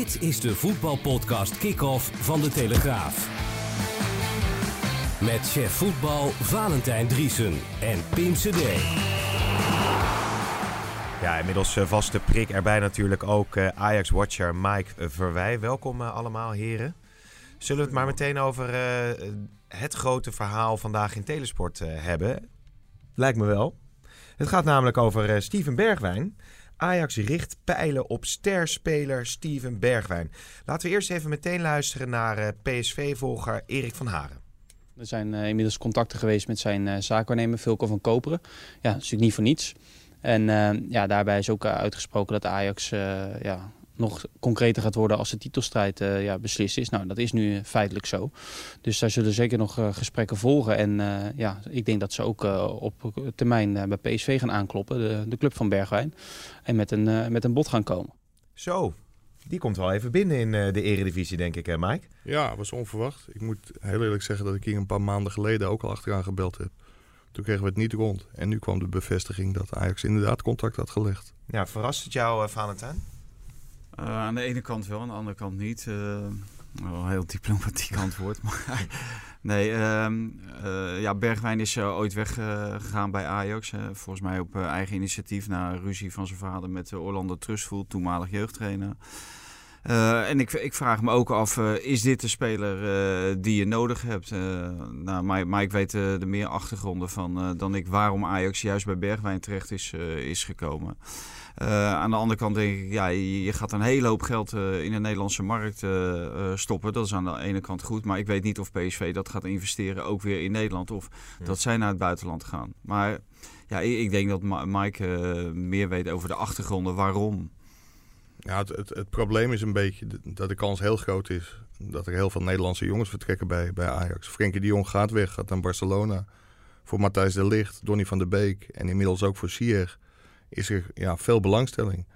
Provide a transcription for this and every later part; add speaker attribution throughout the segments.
Speaker 1: Dit is de voetbalpodcast Kick-Off van De Telegraaf. Met chef voetbal Valentijn Driesen en Pim CD.
Speaker 2: Ja, inmiddels eh, vaste prik erbij natuurlijk ook eh, Ajax-watcher Mike Verwij. Welkom eh, allemaal heren. Zullen we het maar meteen over het grote verhaal vandaag in Telesport hebben? Lijkt me wel. Het gaat namelijk over Steven Bergwijn. Ajax richt pijlen op sterspeler Steven Bergwijn. Laten we eerst even meteen luisteren naar PSV-volger Erik van Haren.
Speaker 3: Er zijn inmiddels contacten geweest met zijn zaakwaarnemer Vilko van Koperen. Ja, natuurlijk niet voor niets. En uh, ja, daarbij is ook uitgesproken dat Ajax uh, ja, nog concreter gaat worden als de titelstrijd uh, ja, beslist is. Nou, dat is nu feitelijk zo. Dus daar zullen zeker nog gesprekken volgen. En ja, ik denk dat ze ook op termijn bij PSV gaan aankloppen, de, de club van Bergwijn. En met een, met een bod gaan komen.
Speaker 2: Zo, die komt wel even binnen in de eredivisie, denk ik, hè Mike?
Speaker 4: Ja, was onverwacht. Ik moet heel eerlijk zeggen dat ik hier een paar maanden geleden ook al achteraan gebeld heb. Toen kregen we het niet rond. En nu kwam de bevestiging dat Ajax inderdaad contact had gelegd.
Speaker 2: Ja, verrast het jou, uh, Valentijn?
Speaker 5: Uh, aan de ene kant wel, aan de andere kant niet. Uh, wel een heel diplomatiek antwoord. Maar nee, ehm, ja, Bergwijn is ooit weggegaan bij Ajax. volgens mij op eigen initiatief na ruzie van zijn vader met Orlando Trustful, toenmalig jeugdtrainer. En ik, ik, vraag me ook af, is dit de speler die je nodig hebt? nou, maar, maar, ik weet er meer achtergronden van dan ik waarom Ajax juist bij Bergwijn terecht is, is gekomen. Aan de andere kant denk ik, ja, je, gaat een hele hoop geld in de Nederlandse markt stoppen. Dat is aan de ene kant goed, maar ik weet niet of PSV dat gaat investeren ook weer in Nederland of dat zij naar het buitenland gaan. Maar ja, ik, ik denk dat Mike meer weet over de achtergronden waarom.
Speaker 4: Ja, het, het, het, probleem is een beetje dat de kans heel groot is dat er heel veel Nederlandse jongens vertrekken bij, bij Ajax. Frenkie de Jong gaat weg, gaat naar Barcelona. Voor Matthijs de Ligt, Donny van der Beek en inmiddels ook voor Sier is er ja, veel belangstelling.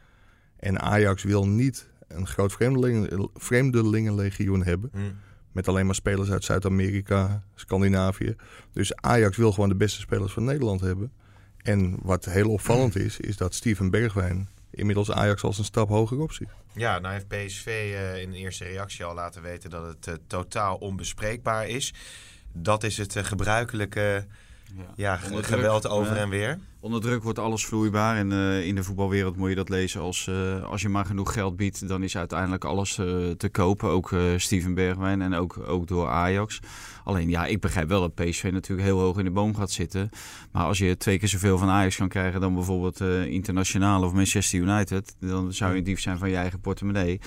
Speaker 4: En Ajax wil niet een groot vreemdelingen, vreemdelingenlegioen hebben. Hmm. Met alleen maar spelers uit Zuid-Amerika, Scandinavië. Dus Ajax wil gewoon de beste spelers van Nederland hebben. En wat heel opvallend is, is dat Steven Bergwijn inmiddels Ajax als een stap hoger op ziet.
Speaker 2: Ja, nou heeft PSV uh, in de eerste reactie al laten weten dat het uh, totaal onbespreekbaar is. Dat is het uh, gebruikelijke ja, ja geweld over en weer.
Speaker 5: Onder druk wordt alles vloeibaar. En uh, in de voetbalwereld moet je dat lezen als uh, als je maar genoeg geld biedt, dan is uiteindelijk alles te kopen. Ook Steven Bergwijn en ook, ook door Ajax. Alleen ja, ik begrijp wel dat PSV natuurlijk heel hoog in de boom gaat zitten. Maar als je twee keer zoveel van Ajax kan krijgen dan bijvoorbeeld Internationaal of Manchester United, dan zou je een dief zijn van je eigen portemonnee.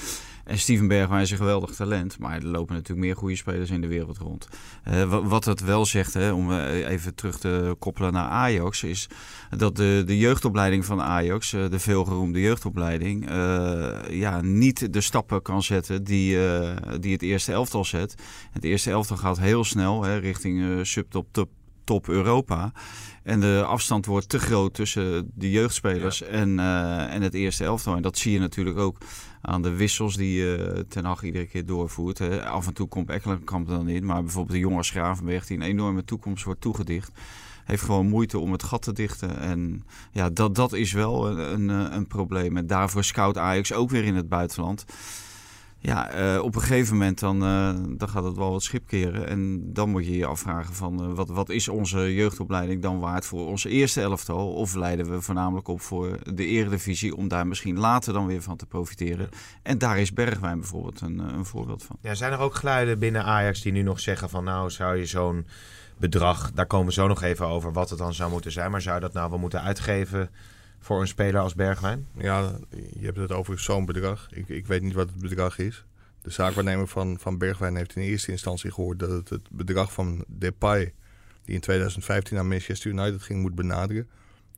Speaker 5: En Steven Bergwijn is een geweldig talent. Maar er lopen natuurlijk meer goede spelers in de wereld rond. Uh, wat het wel zegt, hè, om even terug te koppelen naar Ajax, is dat de, de jeugdopleiding van Ajax, eh, de veelgeroemde jeugdopleiding, uh, ja, niet de stappen kan zetten die, uh, die het eerste elftal zet. Het eerste elftal gaat heel snel hè, richting subtop top, top Europa. En de afstand wordt te groot tussen de jeugdspelers en, en het eerste elftal. En dat zie je natuurlijk ook aan de wissels die uh, Ten Hag iedere keer doorvoert. Hè. Af en toe komt Ekkelenkamp dan in. Maar bijvoorbeeld de jonge Schravenberg die een enorme toekomst wordt toegedicht heeft gewoon moeite om het gat te dichten. En ja, dat, dat is wel een, een, een probleem. En daarvoor scout Ajax ook weer in het buitenland. Ja, uh, op een gegeven moment dan, uh, dan gaat het wel wat schip keren. En dan moet je je afvragen van uh, wat, wat is onze jeugdopleiding dan waard voor onze eerste elftal? Of leiden we voornamelijk op voor de eredivisie om daar misschien later dan weer van te profiteren? En daar is Bergwijn bijvoorbeeld een, een voorbeeld van.
Speaker 2: Ja, zijn er ook geluiden binnen Ajax die nu nog zeggen van nou zou je zo'n bedrag, daar komen we zo nog even over wat het dan zou moeten zijn. Maar zou je dat nou wel moeten uitgeven voor een speler als Bergwijn?
Speaker 4: Ja, je hebt het over zo'n bedrag. Ik, ik weet niet wat het bedrag is. De zaakwaarnemer van, van Bergwijn heeft in eerste instantie gehoord dat het het bedrag van Depay, die in 2015 naar Manchester United ging, moet benaderen.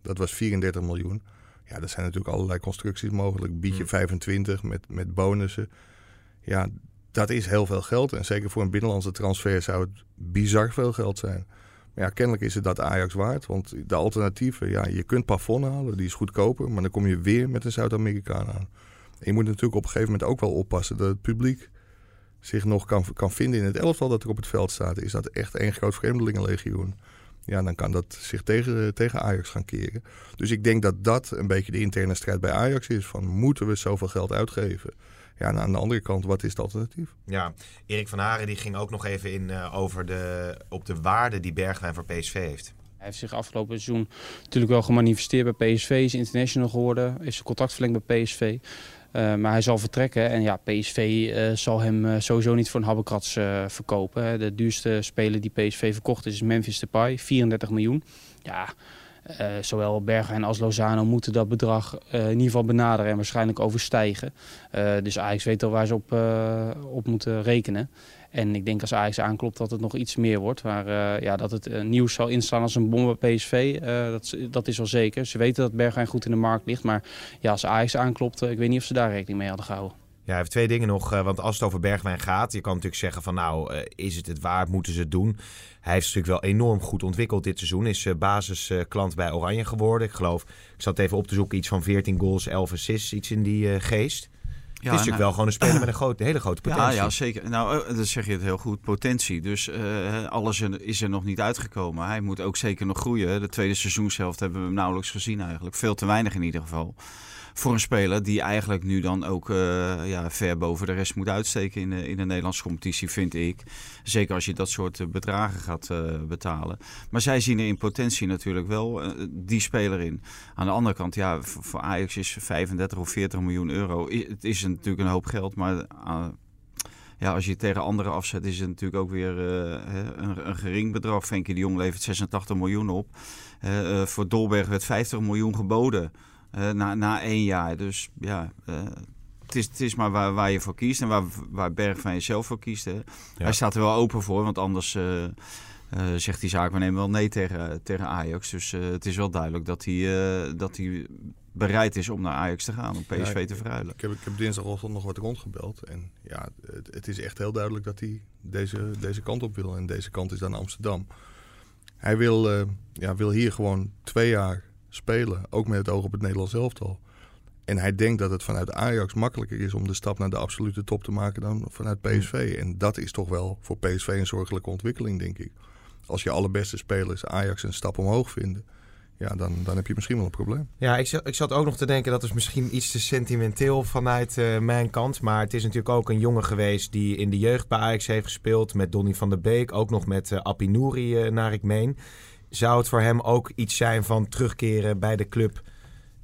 Speaker 4: Dat was 34 miljoen. Ja, er zijn natuurlijk allerlei constructies mogelijk. Bied je 25 met, met bonussen. Ja, dat is heel veel geld. En zeker voor een binnenlandse transfer zou het bizar veel geld zijn. Maar ja, kennelijk is het dat Ajax waard. Want de alternatieven, ja, je kunt Pavon halen, die is goedkoper. Maar dan kom je weer met een Zuid-Amerikaan aan. En je moet natuurlijk op een gegeven moment ook wel oppassen dat het publiek zich nog kan, kan vinden in het elftal dat er op het veld staat. Is dat echt één groot vreemdelingenlegioen? ja, dan kan dat zich tegen, tegen Ajax gaan keren. Dus ik denk dat dat een beetje de interne strijd bij Ajax is. Van moeten we zoveel geld uitgeven? Ja, en aan de andere kant, wat is het alternatief?
Speaker 2: Ja, Erik van Haren die ging ook nog even in uh, over de, op de waarde die Bergwijn voor PSV heeft.
Speaker 3: Hij heeft zich afgelopen seizoen natuurlijk wel gemanifesteerd bij PSV, is international geworden, is zijn contact verlengd bij PSV. Uh, maar hij zal vertrekken en ja, PSV uh, zal hem uh, sowieso niet voor een habbekrats verkopen. Hè. De duurste speler die PSV verkocht is, is Memphis Depay, 34 miljoen. Ja, zowel Bergwijn als Lozano moeten dat bedrag in ieder geval benaderen en waarschijnlijk overstijgen. dus Ajax weet al waar ze op, op moeten rekenen. En ik denk als Ajax aanklopt dat het nog iets meer wordt. Maar ja, dat het nieuws zal instaan als een bom bij PSV, dat, dat is wel zeker. Ze weten dat Bergwijn goed in de markt ligt. Maar ja, als Ajax aanklopt, ik weet niet of ze daar rekening mee hadden gehouden.
Speaker 2: Ja, hij heeft twee dingen nog. want als het over Bergwijn gaat, je kan natuurlijk zeggen van nou, is het het waard, moeten ze het doen? Hij heeft natuurlijk wel enorm goed ontwikkeld dit seizoen. Is basisklant bij Oranje geworden. Ik geloof, ik zat even op te zoeken, iets van 14 goals, 11 assists, iets in die geest. Ja, het is natuurlijk wel gewoon een speler met een grote, hele grote potentie.
Speaker 5: Ja, ja, zeker. Nou, dan zeg je het heel goed. Potentie. Dus uh, alles is er nog niet uitgekomen. Hij moet ook zeker nog groeien. De tweede seizoenshelft hebben we hem nauwelijks gezien eigenlijk. Veel te weinig in ieder geval voor een speler die eigenlijk nu dan ook uh, ja, ver boven de rest moet uitsteken in de, in de Nederlandse competitie, vind ik. Zeker als je dat soort eh, bedragen gaat uh, betalen. Maar zij zien er in potentie natuurlijk wel die speler in. Aan de andere kant, ja, voor Ajax is 35 of 40 miljoen euro. Het is natuurlijk een hoop geld, maar ja, als je het tegen anderen afzet, is het natuurlijk ook weer een, een, gering bedrag. Frenkie de Jong levert 86 miljoen op. voor Dolberg werd 50 miljoen geboden. Uh, na, na één jaar. Dus ja, uh, het, is, het is maar waar, waar je voor kiest en waar, waar Bergwijn zelf voor kiest. Hè. Ja. Hij staat er wel open voor, want anders uh, zegt die zaak, we nemen wel nee tegen, tegen Ajax. Dus het is wel duidelijk dat hij, dat hij bereid is om naar Ajax te gaan, om PSV ja, te verruilen.
Speaker 4: Ik heb, ik heb dinsdagochtend nog wat rondgebeld. En ja, het, het, is echt heel duidelijk dat hij deze, deze kant op wil. En deze kant is dan Amsterdam. Hij wil, ja, wil hier gewoon twee jaar spelen. Ook met het oog op het Nederlands elftal. En hij denkt dat het vanuit Ajax makkelijker is om de stap naar de absolute top te maken dan vanuit PSV. En dat is toch wel voor PSV een zorgelijke ontwikkeling, denk ik. Als je alle beste spelers Ajax een stap omhoog vinden, ja, dan, dan heb je misschien wel een probleem.
Speaker 2: Ja, ik zat, ik zat ook nog te denken dat is misschien iets te sentimenteel vanuit uh, mijn kant. Maar het is natuurlijk ook een jongen geweest die in de jeugd bij Ajax heeft gespeeld. Met Donny van der Beek, ook nog met uh, Appie Nouri, uh, naar ik meen. Zou het voor hem ook iets zijn van terugkeren bij de club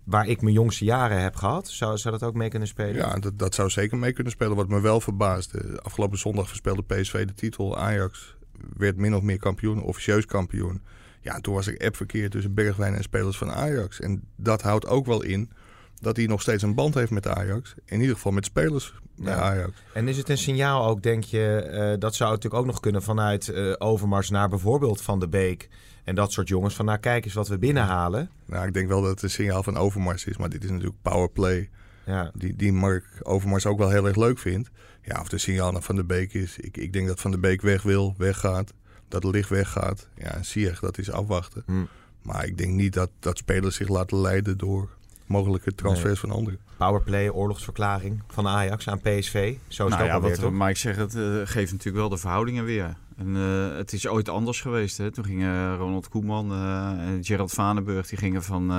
Speaker 2: waar ik mijn jongste jaren heb gehad? Zou, zou dat ook mee kunnen spelen?
Speaker 4: Ja, dat, dat zou zeker mee kunnen spelen. Wat me wel verbaasde. Afgelopen zondag verspeelde PSV de titel. Ajax werd min of meer kampioen, officieus kampioen. Ja, toen was ik app verkeerd tussen Bergwijn en spelers van Ajax. En dat houdt ook wel in dat hij nog steeds een band heeft met Ajax. In ieder geval met spelers bij Ajax.
Speaker 2: En is het een signaal ook, denk je, uh, dat zou natuurlijk ook nog kunnen vanuit uh, Overmars naar bijvoorbeeld Van de Beek en dat soort jongens van nou kijk eens wat we binnenhalen.
Speaker 4: Nou, ik denk wel dat het een signaal van Overmars is, maar dit is natuurlijk powerplay. Ja. Die, die Mark Overmars ook wel heel erg leuk vindt. Ja, of de signaal naar Van de Beek is. Ik, ik denk dat Van de Beek weg wil, weggaat. Dat het licht weggaat. Ja, zie je, dat is afwachten. Hmm. Maar ik denk niet dat, dat spelers zich laten leiden door mogelijke transfers van anderen.
Speaker 2: Powerplay, oorlogsverklaring van Ajax aan PSV. Zo is nou het ook ja, wat
Speaker 5: Mike zegt, het uh, geeft natuurlijk wel de verhoudingen weer. En, uh, het is ooit anders geweest. Hè? Toen gingen Ronald Koeman uh, en Gerald Vanenburg die gingen van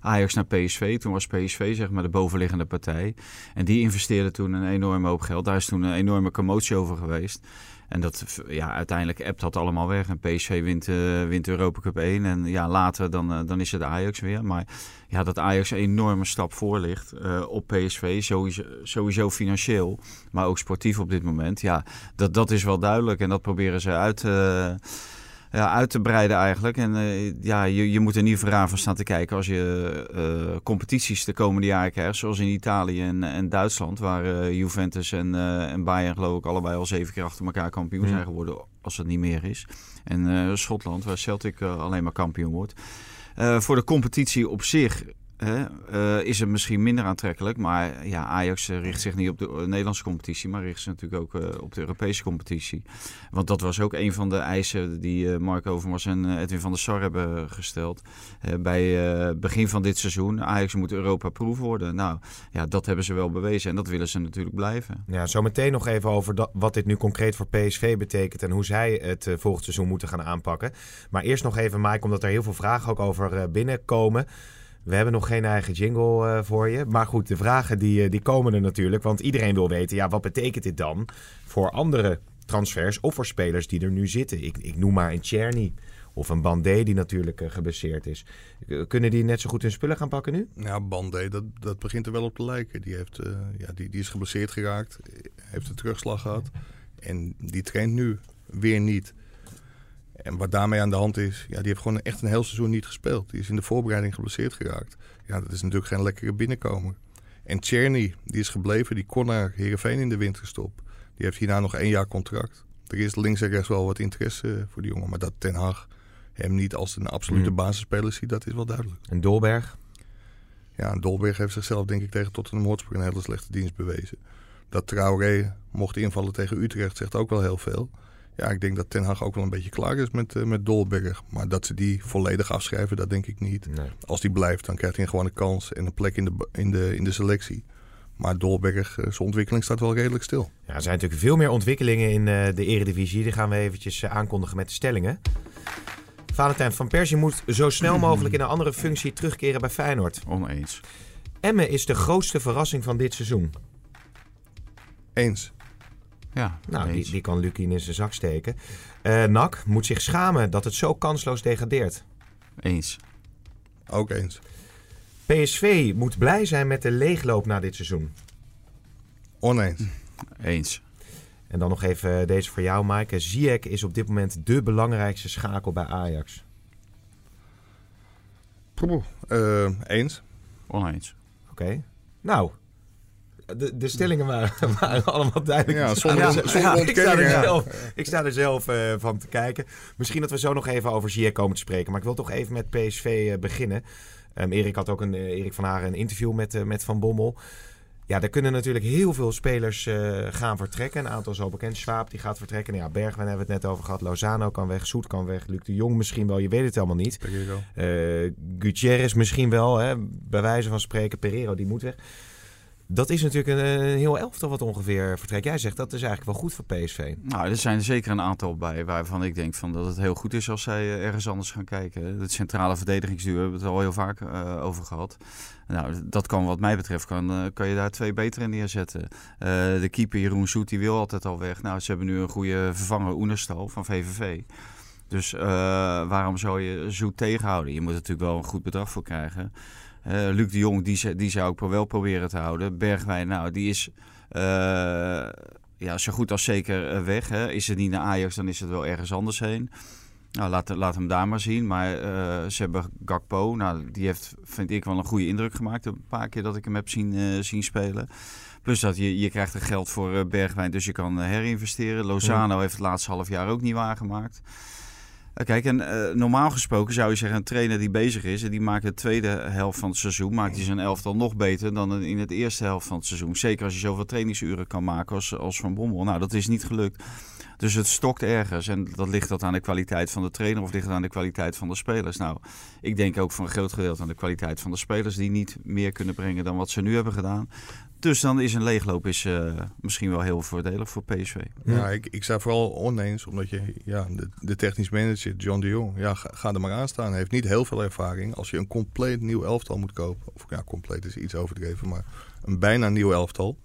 Speaker 5: Ajax naar PSV. Toen was PSV zeg maar de bovenliggende partij. En die investeerden toen een enorme hoop geld. Daar is toen een enorme commotie over geweest. En dat, ja, uiteindelijk appt dat allemaal weg. En PSV wint, uh, wint Europa Cup 1. En ja, later dan, uh, dan is het Ajax weer. Maar ja, dat Ajax een enorme stap voor ligt uh, op PSV. Sowieso, sowieso financieel, maar ook sportief op dit moment. Ja, dat, dat is wel duidelijk. En dat proberen ze uit ja, uit te breiden eigenlijk. En uh, ja, je, je moet er niet vooraan van staan te kijken als je uh, competities de komende jaren krijgt. Zoals in Italië en, en Duitsland, waar Juventus en, en Bayern geloof ik allebei al zeven keer achter elkaar kampioen zijn geworden. Als het niet meer is. En Schotland, waar Celtic alleen maar kampioen wordt. voor de competitie op zich eh, is het misschien minder aantrekkelijk. Maar ja, Ajax eh, richt zich niet op de eh, Nederlandse competitie, maar richt zich natuurlijk ook op de Europese competitie. Want dat was ook een van de eisen die eh, Mark Overmars en Edwin van der Sar hebben gesteld. Bij begin van dit seizoen, Ajax moet Europa-proef worden. Nou, ja, dat hebben ze wel bewezen en dat willen ze natuurlijk blijven.
Speaker 2: Ja, zometeen nog even over wat dit nu concreet voor PSV betekent en hoe zij het volgend seizoen moeten gaan aanpakken. Maar eerst nog even, Mike, omdat er heel veel vragen ook over binnenkomen. We hebben nog geen eigen jingle eh, voor je. Maar goed, de vragen die, eh, die komen er natuurlijk. Want iedereen wil weten, ja, wat betekent dit dan voor andere transfers of voor spelers die er nu zitten? Ik, ik noem maar een Czerny of een Bandé die natuurlijk eh, geblesseerd is. Kunnen die net zo goed hun spullen gaan pakken nu?
Speaker 4: Ja, Bandé, dat, dat begint er wel op te lijken. Die, heeft, ja, die, die is geblesseerd geraakt, heeft een terugslag gehad. En die traint nu weer niet. En wat daarmee aan de hand is, ja, die heeft gewoon echt een heel seizoen niet gespeeld. Die is in de voorbereiding geblesseerd geraakt. Ja, dat is natuurlijk geen lekkere binnenkomer. En Czerny, die is gebleven, die kon naar Heerenveen in de winterstop. Die heeft hierna nog één jaar contract. Er is links en rechts wel wat interesse voor die jongen. Maar dat Ten Hag hem niet als een absolute
Speaker 2: Hmm.
Speaker 4: basisspeler ziet, dat is wel duidelijk.
Speaker 2: En Dolberg?
Speaker 4: Ja, en Dolberg heeft zichzelf denk ik tegen Tottenham Hotspur een hele slechte dienst bewezen. Dat Traoré mocht invallen tegen Utrecht zegt ook wel heel veel. Ja, ik denk dat Ten Hag ook wel een beetje klaar is met, eh, met Dolberg. Maar dat ze die volledig afschrijven, dat denk ik niet.
Speaker 2: Nee.
Speaker 4: Als die blijft, dan krijgt hij gewoon een kans en een plek in de, in de, in de selectie. Maar Dolberg, eh, zijn ontwikkeling staat wel redelijk stil.
Speaker 2: Ja, er zijn natuurlijk veel meer ontwikkelingen in eh, de eredivisie. Die gaan we eventjes aankondigen met de stellingen. Valentijn van Persie moet zo snel mogelijk in een andere functie terugkeren bij Feyenoord.
Speaker 5: Oneens.
Speaker 2: Emmen is de grootste verrassing van dit seizoen.
Speaker 4: Eens.
Speaker 5: Ja,
Speaker 2: Nou, die, die kan Lucie in zijn zak steken. Eh NAC moet zich schamen dat het zo kansloos degradeert.
Speaker 5: Eens.
Speaker 4: Ook eens.
Speaker 2: PSV moet blij zijn met de leegloop na dit seizoen.
Speaker 4: Oneens.
Speaker 5: Eens.
Speaker 2: En dan nog even deze voor jou, Maaike. Ziyech is op dit moment de belangrijkste schakel bij Ajax.
Speaker 4: Poeh. Eh, eens.
Speaker 5: Oneens.
Speaker 2: Oké. Nou, de, de stellingen waren, waren allemaal duidelijk.
Speaker 4: Ja, zonder,
Speaker 2: Ja,
Speaker 4: zonder
Speaker 2: ja, ik, sta er zelf, ik sta er zelf eh, van te kijken. Misschien dat we zo nog even over Ziyech komen te spreken. Maar ik wil toch even met PSV eh, beginnen. Ehm, Erik had ook een, eh, Erik van Haren een interview met, met Van Bommel. Ja, er kunnen natuurlijk heel veel spelers gaan vertrekken. Een aantal al bekend. Swaap die gaat vertrekken. Nou ja, Bergwijn hebben we het net over gehad. Lozano kan weg. Soet kan weg. Luc de Jong misschien wel. Je weet het helemaal niet. Eh Gutierrez misschien wel, hè, bij wijze van spreken. Pereiro, die moet weg. Dat is natuurlijk een, een heel elftal wat ongeveer vertrekt. Jij zegt dat is eigenlijk wel goed voor PSV.
Speaker 5: Nou, er zijn er zeker een aantal bij waarvan ik denk van dat het heel goed is als zij eh, ergens anders gaan kijken. Het centrale verdedigingsduur hebben we het al heel vaak eh, over gehad. Nou, dat kan wat mij betreft, kan, eh, kan je daar twee beter in neerzetten. Eh, de keeper Jeroen Zoet, die wil altijd al weg. Nou, ze hebben nu een goede vervanger, Oenerstal van VVV. Dus eh, waarom zou je Zoet tegenhouden? Je moet er natuurlijk wel een goed bedrag voor krijgen. Eh, Luc de Jong, die, die zou ik wel proberen te houden. Bergwijn, nou, die is eh, ja, zo goed als zeker eh, weg. Hè. Is het niet naar Ajax, dan is het wel ergens anders heen. Nou, laat, laat hem daar maar zien. Maar eh, ze hebben Gakpo. Nou, die heeft, vind ik, wel een goede indruk gemaakt. Een paar keer dat ik hem heb zien, zien spelen. Plus dat je, je krijgt er geld voor Bergwijn, dus je kan herinvesteren. Lozano heeft het laatste half jaar ook niet waargemaakt. Eh, Kijk, en eh, normaal gesproken zou je zeggen, een trainer die bezig is en die maakt de tweede helft van het seizoen, maakt hij zijn elftal nog beter dan in het eerste helft van het seizoen. Zeker als je zoveel trainingsuren kan maken als, als Van Bommel. Nou, dat is niet gelukt. Dus het stokt ergens. En dat ligt dat aan de kwaliteit van de trainer of ligt het aan de kwaliteit van de spelers? Nou, ik denk ook voor een groot gedeelte aan de kwaliteit van de spelers die niet meer kunnen brengen dan wat ze nu hebben gedaan. Dus dan is een leegloop is, eh, misschien wel heel voordelig voor PSV.
Speaker 4: Ja, ik, ik sta vooral oneens, omdat je ja, de, de technisch manager, John de Jong, ja, ga, ga er maar aan staan. Hij heeft niet heel veel ervaring. Als je een compleet nieuw elftal moet kopen, of ja, compleet is iets overdreven, maar een bijna nieuw elftal.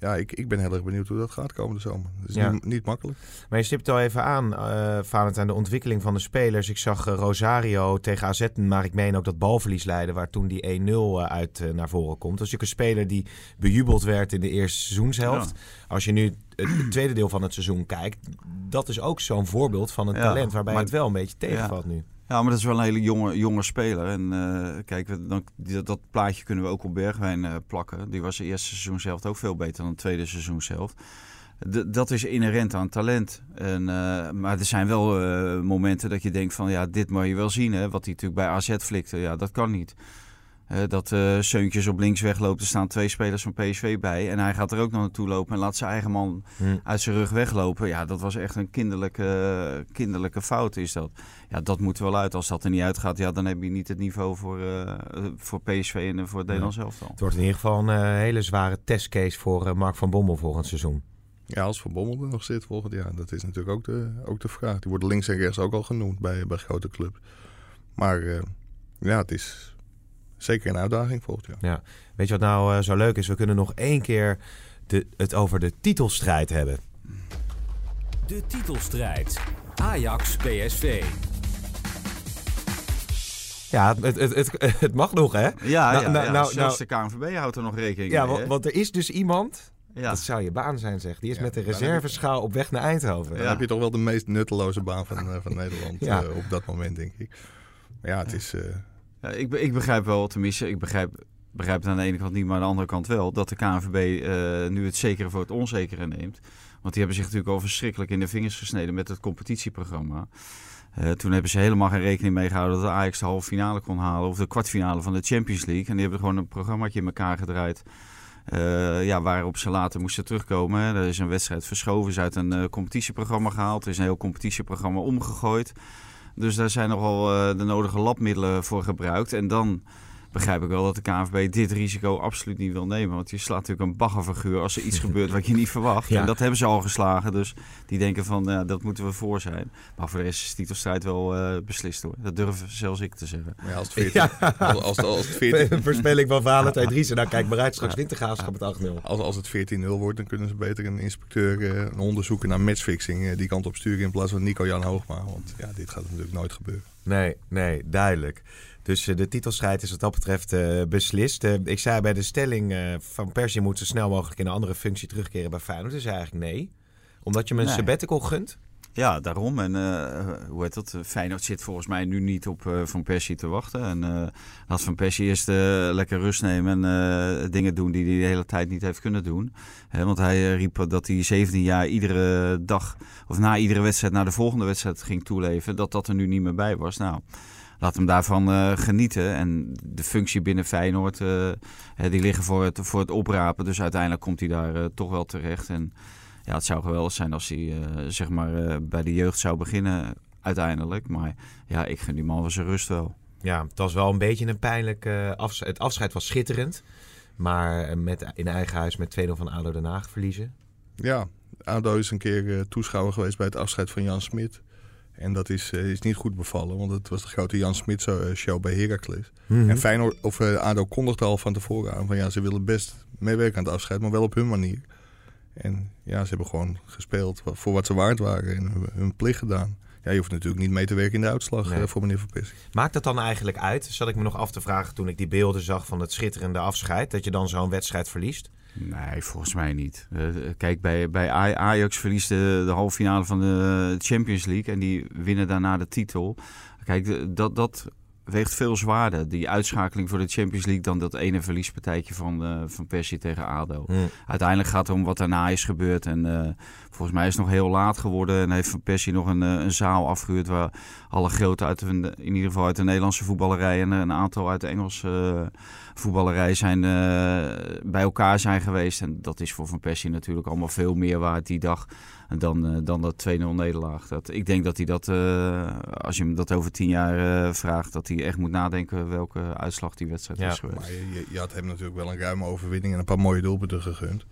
Speaker 4: Ja, ik, ik ben heel erg benieuwd hoe dat gaat komende zomer. Het is
Speaker 2: Ja.
Speaker 4: niet, niet makkelijk.
Speaker 2: Maar je stipt het al even aan, eh Valentijn, de ontwikkeling van de spelers. Ik zag eh, Rosario tegen AZ, maar ik meen ook dat balverlies leiden... waar toen die 1-0 eh, uit naar voren komt. Dat is natuurlijk een speler die bejubeld werd in de eerste seizoenshelft. Als je nu het, het tweede deel van het seizoen kijkt... dat is ook zo'n voorbeeld van een
Speaker 5: Ja,
Speaker 2: talent... waarbij
Speaker 5: maar-
Speaker 2: het wel een beetje tegenvalt nu.
Speaker 5: Ja, maar dat is wel een hele jonge, jonge speler. En eh, kijk, dan, dat plaatje kunnen we ook op Bergwijn eh, plakken. Die was de eerste seizoen zelf ook veel beter dan het tweede seizoen zelf. Dat is inherent aan talent. En, eh, maar er zijn wel momenten dat je denkt van ja, dit moet je wel zien. Hè? Wat hij natuurlijk bij AZ flikte, ja, dat kan niet. Uh, dat uh, Seuntjes op links wegloopt. Er staan twee spelers van PSV bij. En hij gaat er ook nog naartoe lopen en laat zijn eigen man hm. uit zijn rug weglopen. Ja, dat was echt een kinderlijke, kinderlijke fout is dat. Ja, dat moet wel uit. Als dat er niet uitgaat, ja, dan heb je niet het niveau voor, uh, voor PSV en voor het Nederlands ja. elftal.
Speaker 2: Het wordt in ieder geval een hele zware testcase voor Mark van Bommel volgend seizoen.
Speaker 4: Ja, als Van Bommel er nog zit volgend jaar. Dat is natuurlijk ook de, ook de vraag. Die wordt links en rechts ook al genoemd bij, bij grote club. Maar ja, het is zeker een uitdaging volgend jaar.
Speaker 2: Ja. Weet je wat nou uh, zo leuk is? We kunnen nog één keer de, het over de titelstrijd hebben.
Speaker 1: De titelstrijd. Ajax-PSV.
Speaker 2: Ja, het, het, het, het, mag nog, hè?
Speaker 5: Ja, nou, ja, nou, ja. Nou, nou, de KNVB houdt er nog rekening
Speaker 2: ja,
Speaker 5: mee.
Speaker 2: Ja, want, er is dus iemand... Ja. Dat zou je baan zijn, zeg. Die is met de reserveschaal op weg naar Eindhoven.
Speaker 4: Dan heb je toch wel de meest nutteloze baan van, uh, van Nederland uh, op dat moment, denk ik. Maar ja, het is... Uh,
Speaker 5: ik, ik begrijp wel, tenminste, ik begrijp, begrijp het aan de ene kant niet, maar aan de andere kant wel, dat de KNVB uh, nu het zekere voor het onzekere neemt. Want die hebben zich natuurlijk al verschrikkelijk in de vingers gesneden met het competitieprogramma. Uh, toen hebben ze helemaal geen rekening mee gehouden dat de Ajax de halve finale kon halen of de kwartfinale van de Champions League. En die hebben gewoon een programmaatje in elkaar gedraaid. Uh, ja, waarop ze later moesten terugkomen. Er is een wedstrijd verschoven, is uit een competitieprogramma gehaald. Er is een heel competitieprogramma omgegooid. Dus daar zijn nogal uh, de nodige labmiddelen voor gebruikt. En dan begrijp ik wel dat de KNVB dit risico absoluut niet wil nemen. Want je slaat natuurlijk een baggerfiguur als er iets gebeurt wat je niet verwacht. Ja. En dat hebben ze al geslagen. Dus die denken van, ja, dat moeten we voor zijn. Maar voor de rest is de titelstrijd wel uh, beslist hoor. Dat durf zelfs ik te zeggen.
Speaker 4: Maar ja, als het 14... Ja. Als, als, als het 14...
Speaker 2: Voorspelling van Valentijn Driessen. Nou kijk maar uit, straks wint de graafschap het 8-0.
Speaker 4: Als, als het 14-0 wordt, dan kunnen ze beter een inspecteur uh, een onderzoeken naar matchfixing uh, die kant op sturen in plaats van Nico-Jan Hoogma. Want ja, dit gaat natuurlijk nooit gebeuren.
Speaker 2: Nee, nee, duidelijk. Dus uh, de titelstrijd is wat dat betreft uh, beslist. Uh, ik zei bij de stelling van Persie moet zo snel mogelijk in een andere functie terugkeren bij Feyenoord. Dus eigenlijk nee. Omdat je hem een nee. sabbatical gunt?
Speaker 5: Ja, daarom. En hoe heet dat? Feyenoord zit volgens mij nu niet op Van Persie te wachten. En laat Van Persie eerst lekker rust nemen en dingen doen die hij de hele tijd niet heeft kunnen doen. He, want hij riep dat hij 17 jaar iedere dag, of na iedere wedstrijd naar de volgende wedstrijd ging toeleven. Dat dat er nu niet meer bij was. Nou laat hem daarvan uh, genieten. En de functie binnen Feyenoord, uh, die liggen voor het, voor het oprapen. Dus uiteindelijk komt hij daar uh, toch wel terecht. En ja, het zou geweldig zijn als hij zeg maar, bij de jeugd zou beginnen uiteindelijk. Maar ja, ik gun die man wel zijn rust wel.
Speaker 2: Ja, het was wel een beetje een pijnlijk afscheid. Het afscheid was schitterend. Maar met, in eigen huis met 2-0 van ADO Den Haag verliezen.
Speaker 4: Ja, ADO is een keer toeschouwer geweest bij het afscheid van Jan Smit. En dat is, uh, is niet goed bevallen, want het was de grote Jan Smit show bij Heracles. Mm -hmm. En Feyenoord, of uh, ADO kondigde al van tevoren aan van ja, ze willen best meewerken aan het afscheid, maar wel op hun manier. En ja, ze hebben gewoon gespeeld voor wat ze waard waren en hun, hun plicht gedaan. Ja, je hoeft natuurlijk niet mee te werken in de uitslag nee. uh, voor meneer Verpissing.
Speaker 2: Maakt dat dan eigenlijk uit? Zat ik me nog af te vragen toen ik die beelden zag van het schitterende afscheid, dat je dan zo'n wedstrijd verliest?
Speaker 5: Nee, volgens mij niet. Uh, kijk, bij, bij Ajax verliest de, de halve finale van de Champions League en die winnen daarna de titel. Kijk, dat, dat weegt veel zwaarder, die uitschakeling voor de Champions League, dan dat ene verliespartijtje van, uh, van Persie tegen ADO. Mm. Uiteindelijk gaat het om wat daarna is gebeurd. En uh, volgens mij is het nog heel laat geworden en heeft Van Persie nog een, een zaal afgehuurd waar alle grote uit de, in ieder geval uit de Nederlandse voetballerij en een aantal uit de Engelse voetballerij zijn bij elkaar zijn geweest. En dat is voor Van Persie natuurlijk allemaal veel meer waard die dag dan, uh, dan dat 2-0 nederlaag. Dat, ik denk dat hij dat, uh, als je hem dat over tien jaar uh, vraagt, dat hij echt moet nadenken welke uitslag die wedstrijd
Speaker 4: ja.
Speaker 5: is geweest.
Speaker 4: Maar je, je, had hem natuurlijk wel een ruime overwinning en een paar mooie doelpunten gegund.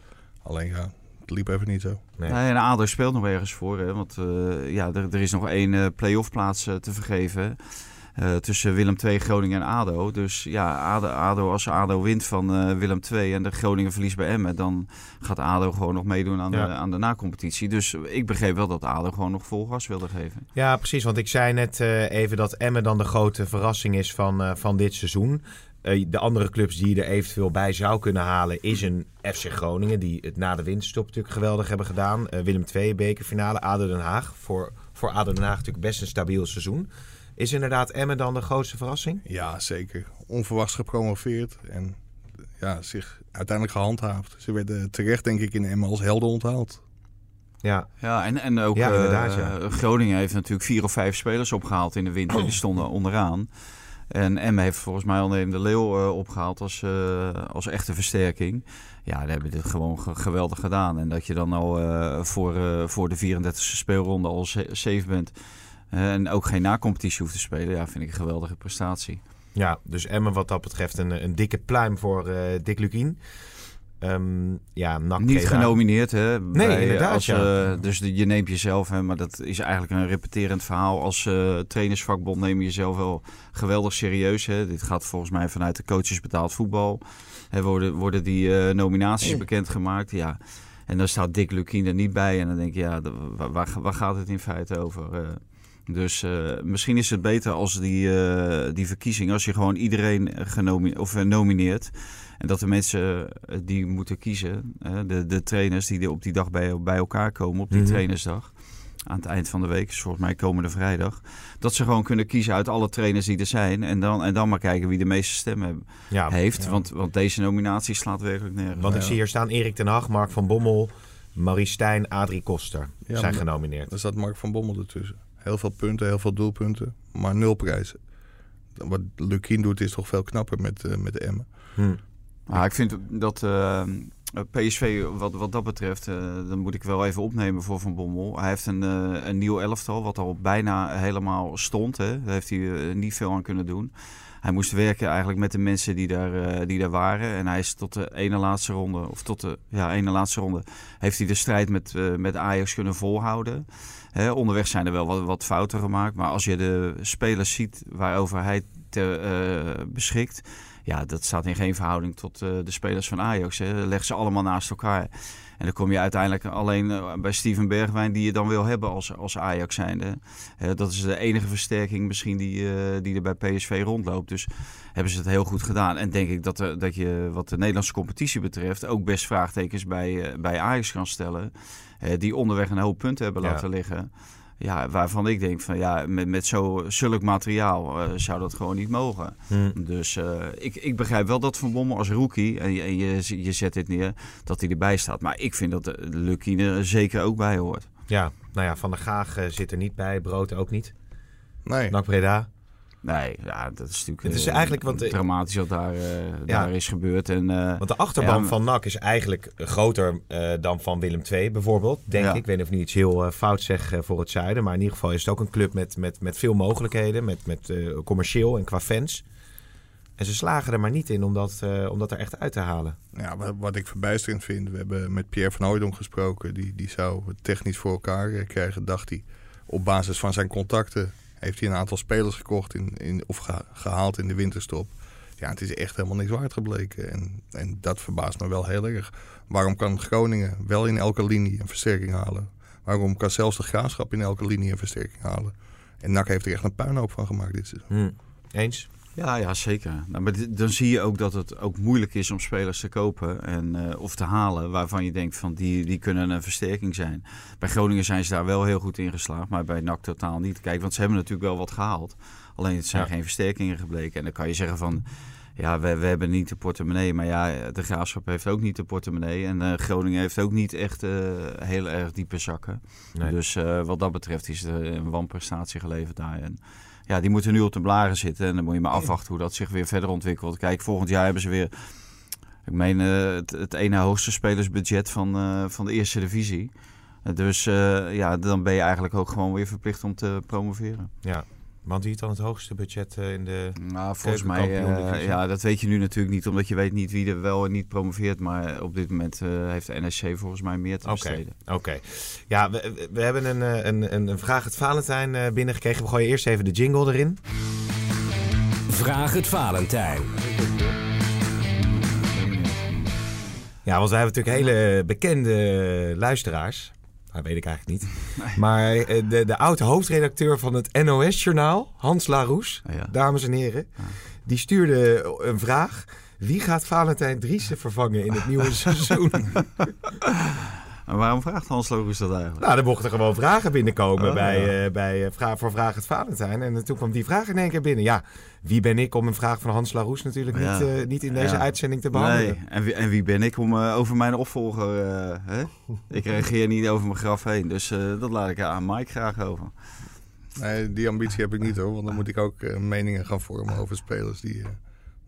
Speaker 4: Alleen ja, het liep even niet zo.
Speaker 5: Nee. Nee, en ADO speelt nog ergens voor, hè, want ja, er, er, is nog één play-off plaats te vergeven. Uh, tussen Willem II, Groningen en ADO. Dus ja, ADO, ADO als ADO wint van uh, Willem II en de Groningen verliest bij Emmen... dan gaat ADO gewoon nog meedoen aan, ja. de, aan de nacompetitie. Dus ik begreep wel dat ADO gewoon nog vol gas wilde geven.
Speaker 2: Ja, precies. Want ik zei net uh, even dat Emmen dan de grote verrassing is van, van dit seizoen. de andere clubs die je er eventueel bij zou kunnen halen is een FC Groningen... die het na de winterstop natuurlijk geweldig hebben gedaan. Willem II, bekerfinale, ADO Den Haag. Voor, voor ADO Den Haag natuurlijk best een stabiel seizoen... Is inderdaad Emmen dan de grootste verrassing?
Speaker 4: Ja, zeker. Onverwachts gepromoveerd en ja, zich uiteindelijk gehandhaafd. Ze werden terecht, denk ik, in Emmen als helden onthaald.
Speaker 5: Ja, ja en, en ook ja, uh, ja. Groningen heeft natuurlijk vier of vijf spelers opgehaald in de winter. Die stonden onderaan. En Emma heeft volgens mij al de Leeuw uh, opgehaald als, uh, als echte versterking. Ja, daar hebben dit gewoon geweldig gedaan. En dat je dan al uh, voor, voor de 34e speelronde al safe bent. En ook geen nacompetitie hoeft te spelen. Ja, vind ik een geweldige prestatie.
Speaker 2: Ja, dus Emma wat dat betreft een, een dikke pluim voor Dick Lukien. Um, ja, NAC
Speaker 5: Niet genomineerd, hè? Nee, bij, inderdaad. Als, ja. uh, dus je neemt jezelf, hè, maar dat is eigenlijk een repeterend verhaal. Als uh, trainersvakbond neem je jezelf wel geweldig serieus. Hè? Dit gaat volgens mij vanuit de coaches betaald voetbal. Hè, worden, worden die uh, nominaties oh. bekendgemaakt? Ja. En dan staat Dick Lukien er niet bij. En dan denk je, ja, waar, waar, waar gaat het in feite over? Dus uh, misschien is het beter als die, uh, die verkiezing, als je gewoon iedereen genomineerd of nomineert. En dat de mensen eh, die moeten kiezen, de, de trainers die op die dag bij, bij elkaar komen, op die mm trainersdag aan het eind van de week, is volgens mij komende vrijdag. Dat ze gewoon kunnen kiezen uit alle trainers die er zijn. En dan, en dan maar kijken wie de meeste stemmen ja, heeft. Want, want deze nominatie slaat werkelijk nergens.
Speaker 2: Want ik zie hier staan Erik ten Hag, Mark van Bommel, Marie Stijn, Adrie Koster zijn genomineerd.
Speaker 4: Er staat Mark van Bommel ertussen. Heel veel punten, heel veel doelpunten, maar nul prijzen. Wat Lukien doet is toch veel knapper met, uh, met de Emmen. Hm.
Speaker 5: Ah, ik vind dat eh, PSV, wat, wat dat betreft, uh, dan moet ik wel even opnemen voor Van Bommel. Hij heeft een, een nieuw elftal, wat al bijna helemaal stond. Hè. Daar heeft hij niet veel aan kunnen doen. Hij moest werken eigenlijk met de mensen die daar, die daar waren. En hij is tot de ene laatste ronde, of tot de ja, ene laatste ronde, heeft hij de strijd met, met Ajax kunnen volhouden. Hè, onderweg zijn er wel wat, wat fouten gemaakt. Maar als je de spelers ziet waarover hij te, beschikt ja, dat staat in geen verhouding tot uh, de spelers van Ajax. Hè. Leg ze allemaal naast elkaar. En dan kom je uiteindelijk alleen uh, bij Steven Bergwijn, die je dan wil hebben als, als Ajax zijnde. Uh, dat is de enige versterking misschien die, die er bij PSV rondloopt. Dus hebben ze het heel goed gedaan. En denk ik dat, dat je wat de Nederlandse competitie betreft ook best vraagtekens bij, bij Ajax kan stellen. die onderweg een hoop punten hebben laten liggen. Ja, waarvan ik denk van ja, met, met zo, zulk materiaal uh, zou dat gewoon niet mogen. Hmm. Dus uh, ik, ik begrijp wel dat Van Bommel als rookie, en, en je, je zet dit neer, dat hij erbij staat. Maar ik vind dat de Lucky er zeker ook bij hoort.
Speaker 2: Ja, nou ja, Van der Gaag uh, zit er niet bij, Brood ook niet.
Speaker 4: Nee.
Speaker 2: Nak Breda.
Speaker 5: Nee, ja, dat is natuurlijk
Speaker 2: het is eigenlijk, want,
Speaker 5: dramatisch wat daar, uh, daar is gebeurd. En, uh,
Speaker 2: want de achterban van NAC is eigenlijk groter uh, dan van Willem II bijvoorbeeld, denk ik. Ik weet niet of ik iets heel fout zeg voor het zuiden. Maar in ieder geval is het ook een club met, met, met veel mogelijkheden. Met, met commercieel en qua fans. En ze slagen er maar niet in om dat, om dat er echt uit te halen.
Speaker 4: Ja, wat, wat ik verbijsterend vind. We hebben met Pierre van Hooydonk gesproken. Die, die zou het technisch voor elkaar krijgen, dacht hij. Op basis van zijn contacten heeft hij een aantal spelers gekocht in, in, of gehaald in de winterstop. Ja, het is echt helemaal niks waard gebleken. En, en dat verbaast me wel heel erg. Waarom kan Groningen wel in elke linie een versterking halen? Waarom kan zelfs de Graafschap in elke linie een versterking halen? En NAC heeft er echt een puinhoop van gemaakt dit seizoen.
Speaker 2: Hmm. Eens?
Speaker 5: Ja, ja zeker. Nou, maar dan zie je ook dat het ook moeilijk is om spelers te kopen en, uh, of te halen waarvan je denkt van die, die kunnen een versterking zijn. Bij Groningen zijn ze daar wel heel goed in geslaagd, maar bij NAC totaal niet. Kijk, want ze hebben natuurlijk wel wat gehaald. Alleen het zijn geen versterkingen gebleken. En dan kan je zeggen van ja, we, we hebben niet de portemonnee. Maar ja, de Graafschap heeft ook niet de portemonnee. En uh, Groningen heeft ook niet echt uh, heel erg diepe zakken. Nee. Dus wat dat betreft is er een wanprestatie geleverd daar. En ja, die moeten nu op de blaren zitten. En dan moet je maar afwachten hoe dat zich weer verder ontwikkelt. Kijk, volgend jaar hebben ze weer, ik meen, uh, het, het ene hoogste spelersbudget van, uh, van de eerste divisie. dus uh, ja, dan ben je eigenlijk ook gewoon weer verplicht om te promoveren.
Speaker 2: Ja, want wie heeft dan het hoogste budget eh, in de
Speaker 5: Nou, volgens mij, uh, ja, dat weet je nu natuurlijk niet, omdat je weet niet wie er wel en niet promoveert. Maar op dit moment uh, heeft de NSC volgens mij meer te besteden.
Speaker 2: Oké, ja, we, we hebben een, een, een, een Vraag het Valentijn binnengekregen. We gooien eerst even de jingle erin.
Speaker 1: Vraag het Valentijn.
Speaker 2: Ja, want wij hebben natuurlijk hele bekende luisteraars. Dat weet ik eigenlijk niet. Maar eh, de, de oude hoofdredacteur van het NOS-journaal, Hans Laroes, dames en heren, die stuurde een vraag. Wie gaat Valentijn Driessen vervangen in het nieuwe seizoen?
Speaker 5: Maar waarom vraagt Hans Logus dat eigenlijk?
Speaker 2: Nou, er mochten gewoon vragen binnenkomen oh, bij, uh, bij uh, vraag, voor Vraag het Valentijn. En toen kwam die vraag in één keer binnen. Ja, wie ben ik om een vraag van Hans Laroes natuurlijk niet, uh, niet in deze uitzending te behandelen? Nee,
Speaker 5: en wie, en wie ben ik om over mijn opvolger... hè? ik reageer niet over mijn graf heen, dus dat laat ik aan Mike graag over.
Speaker 4: Nee, die ambitie heb ik niet hoor. Want dan moet ik ook uh, meningen gaan vormen over spelers die... Uh,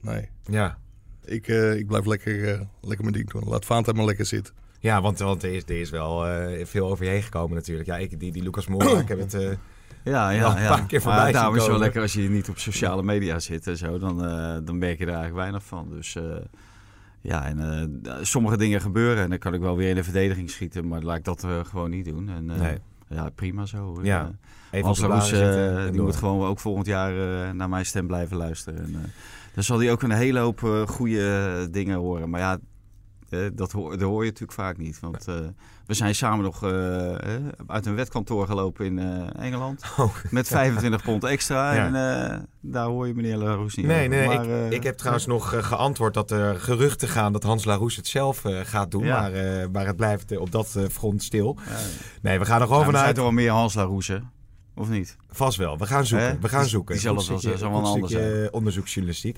Speaker 4: nee.
Speaker 2: Ja.
Speaker 4: Ik, uh, ik blijf lekker, lekker mijn ding doen. Laat Vaanta maar lekker zitten.
Speaker 2: Ja, want, want er, is, er is wel veel over je heen gekomen natuurlijk. Ja, ik, die, die Lucas Moura, ik heb het...
Speaker 5: Ja, ja, ja. een paar keer voorbij daarom is het wel lekker als je niet op sociale media zit en zo. Dan, dan merk je er eigenlijk weinig van. Dus ja, en sommige dingen gebeuren en dan kan ik wel weer in de verdediging schieten. Maar laat ik dat gewoon niet doen. En, nee. Ja, prima zo.
Speaker 2: Ja.
Speaker 5: Even Hans Roes, uh, die moet gewoon ook volgend jaar uh, naar mijn stem blijven luisteren. En, uh, dan zal hij ook een hele hoop goede dingen horen. Maar ja, dat, hoor, dat hoor je natuurlijk vaak niet. Want we zijn samen nog uh, uit een wetkantoor gelopen in uh, Engeland. Oh. Met 25 pond extra. En daar hoor je meneer Larousse niet
Speaker 2: Nee, nee, maar, ik, ik, heb trouwens nog geantwoord dat er geruchten gaan dat Hans Larousse het zelf gaat doen. Ja. Maar, maar het blijft op dat front stil. Nee, we gaan er gewoon vanuit. Er
Speaker 5: zijn toch wel meer Hans Larousse? Of niet?
Speaker 2: Vast wel. We gaan zoeken. We gaan zoeken.
Speaker 5: Die zal het wel zijn. Anders
Speaker 2: zijn. onderzoeksjournalistiek.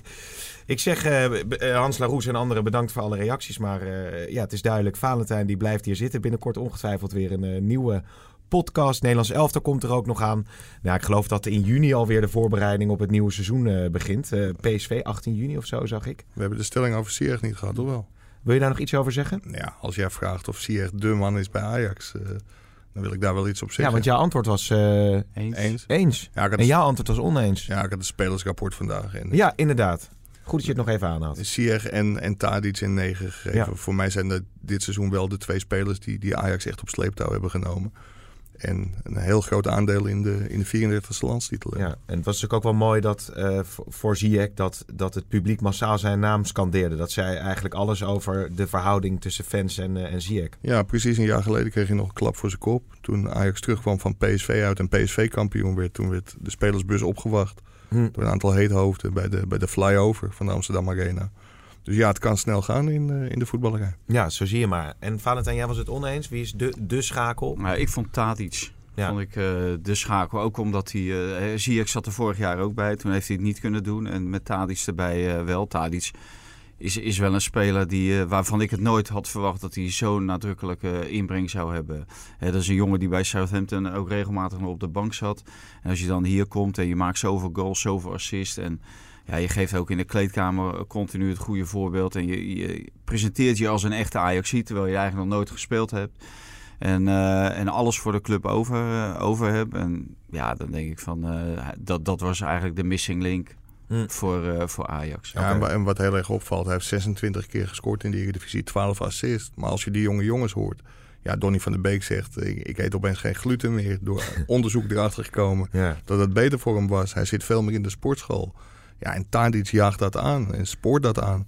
Speaker 2: Ik zeg uh, Hans Laroes en anderen bedankt voor alle reacties. Maar uh, ja, het is duidelijk. Valentijn die blijft hier zitten. Binnenkort ongetwijfeld weer een uh, nieuwe podcast. Nederlands elftal komt er ook nog aan. Nou, ik geloof dat in juni alweer de voorbereiding op het nieuwe seizoen begint. PSV 18 juni of zo, zag ik.
Speaker 4: We hebben de stelling over Sierg niet gehad, toch wel?
Speaker 2: Wil je daar nog iets over zeggen?
Speaker 4: Ja, als jij vraagt of Sierg de man is bij Ajax... Dan wil ik daar wel iets op zeggen.
Speaker 2: Ja, want jouw antwoord was... Uh, eens. Eens. Ja, en jouw antwoord was oneens.
Speaker 4: Ja, ik had het spelersrapport vandaag. En
Speaker 2: ja, inderdaad. Goed dat je het nog even aanhaalt.
Speaker 4: Sieg en, en Tadic in negen gegeven. Voor mij zijn dat dit seizoen wel de twee spelers die, die Ajax echt op sleeptouw hebben genomen. En een heel groot aandeel in de, in de 34e landstitel.
Speaker 2: Ja, en het was natuurlijk ook wel mooi dat uh, voor Ziyech dat, dat het publiek massaal zijn naam scandeerde. Dat zei eigenlijk alles over de verhouding tussen fans en, uh, en Ziyech.
Speaker 4: Ja, precies een jaar geleden kreeg hij nog een klap voor zijn kop. Toen Ajax terugkwam van PSV uit en PSV kampioen werd. Toen werd de spelersbus opgewacht hm. door een aantal heethoofden bij de, bij de flyover van de Amsterdam Arena. Dus ja, het kan snel gaan in, uh, in de voetballerij.
Speaker 2: Ja, zo zie je maar. En Valentijn, jij was het oneens. Wie is de, de schakel?
Speaker 5: Nou, ik vond Tadic. Ja. Vond ik uh, de schakel. Ook omdat hij... Uh, Ziyech zat er vorig jaar ook bij. Toen heeft hij het niet kunnen doen. En met Tadic erbij wel. Tadic is, is wel een speler die, waarvan ik het nooit had verwacht dat hij zo'n nadrukkelijke inbreng zou hebben. dat is een jongen die bij Southampton ook regelmatig nog op de bank zat. En als je dan hier komt en je maakt zoveel goals, zoveel assists en ja, je geeft ook in de kleedkamer continu het goede voorbeeld. En je, je presenteert je als een echte Ajaxiet, terwijl je eigenlijk nog nooit gespeeld hebt. En, uh, en alles voor de club over, uh, over hebt. En ja, dan denk ik van, uh, dat, dat was eigenlijk de missing link hm. voor, voor Ajax.
Speaker 4: Ja, okay. en wat heel erg opvalt, hij heeft 26 keer gescoord in de Eredivisie, 12 assists. Maar als je die jonge jongens hoort, ja, Donny van der Beek zegt, ik, ik eet opeens geen gluten meer. Door onderzoek erachter gekomen ja. dat het beter voor hem was. Hij zit veel meer in de sportschool. Ja, en Tadic jaagt dat aan en spoort dat aan.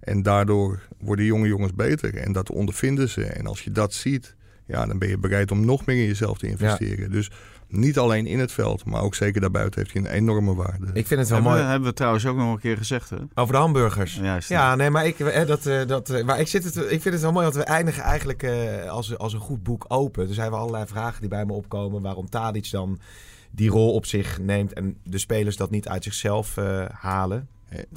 Speaker 4: En daardoor worden jonge jongens beter en dat ondervinden ze. En als je dat ziet, ja, dan ben je bereid om nog meer in jezelf te investeren. Dus niet alleen in het veld, maar ook zeker daarbuiten heeft hij een enorme waarde.
Speaker 2: Ik vind het wel
Speaker 5: hebben
Speaker 2: mooi.
Speaker 5: We, hebben we trouwens ook nog een keer gezegd, hè?
Speaker 2: Over de hamburgers. ja, nee, maar ik, dat, eh, dat, eh, maar ik, zit het, ik vind het wel mooi, want we eindigen eigenlijk als, als een goed boek open. Er zijn wel allerlei vragen die bij me opkomen. Waarom Tadic dan die rol op zich neemt en de spelers dat niet uit zichzelf uh, halen.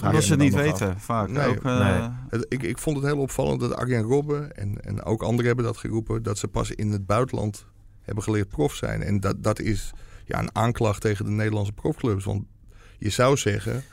Speaker 5: Omdat ze het niet weten, vaak. Nee, ook, uh...
Speaker 4: nee. Het, ik, ik vond het heel opvallend dat Arjen Robben en, en ook anderen hebben dat geroepen, dat ze pas in het buitenland hebben geleerd prof zijn. En dat, dat is ja, een aanklacht tegen de Nederlandse profclubs. Want je zou zeggen,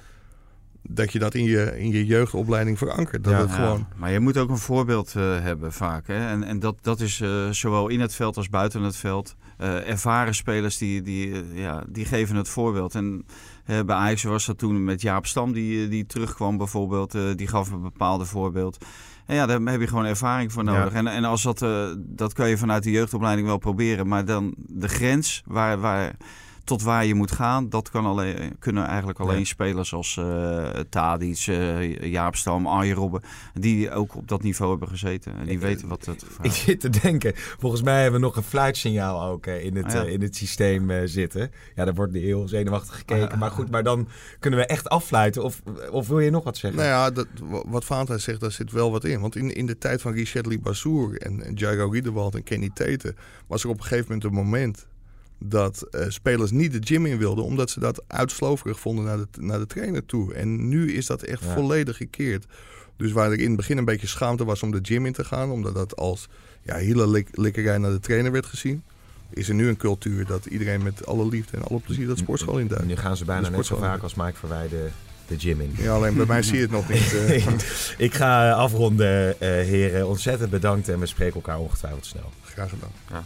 Speaker 4: dat je dat in je, in je jeugdopleiding verankert. Dat ja, het gewoon...
Speaker 5: maar je moet ook een voorbeeld uh, hebben vaak. Hè? En, en dat, dat is uh, zowel in het veld als buiten het veld. Uh, ervaren spelers die, die, ja, die geven het voorbeeld. En bij Ajax was dat toen met Jaap Stam die, die terugkwam bijvoorbeeld. die gaf een bepaalde voorbeeld. En ja, daar heb je gewoon ervaring voor nodig. Ja. En, en als dat, dat kan je vanuit de jeugdopleiding wel proberen. Maar dan de grens waar... waar tot waar je moet gaan, dat kan alleen, kunnen eigenlijk alleen spelers als uh, Tadic, uh, Jaap Stam, Arjen Robben, die ook op dat niveau hebben gezeten. En die weten wat het
Speaker 2: Ik zit te denken, volgens mij hebben we nog een fluitsignaal ook uh, in, het, ah, in het systeem zitten. Ja, daar wordt de heel zenuwachtig gekeken. Ah. maar goed, maar dan kunnen we echt affluiten. Of, of wil je nog wat zeggen?
Speaker 4: Nou ja, dat, wat Vaantheid zegt, daar zit wel wat in. Want in, in de tijd van Richard Bassour en, en Jairo Riedewald en Kenny Tete was er op een gegeven moment een moment dat uh, spelers niet de gym in wilden, omdat ze dat uitsloverig vonden naar de, naar de trainer toe. En nu is dat echt volledig gekeerd. Dus waar ik in het begin een beetje schaamte was om de gym in te gaan, omdat dat als ja, hele lik likkerij naar de trainer werd gezien. is er nu een cultuur dat iedereen met alle liefde en alle plezier dat sportschool in duikt.
Speaker 2: Nu gaan ze bijna net zo vaak als Mike Verwij de, de gym in.
Speaker 4: Ja, alleen bij mij zie je het nog niet. eh.
Speaker 2: Ik ga eh, afronden, eh, heren. Ontzettend bedankt en we spreken elkaar ongetwijfeld snel.
Speaker 4: graag gedaan.
Speaker 5: Ja.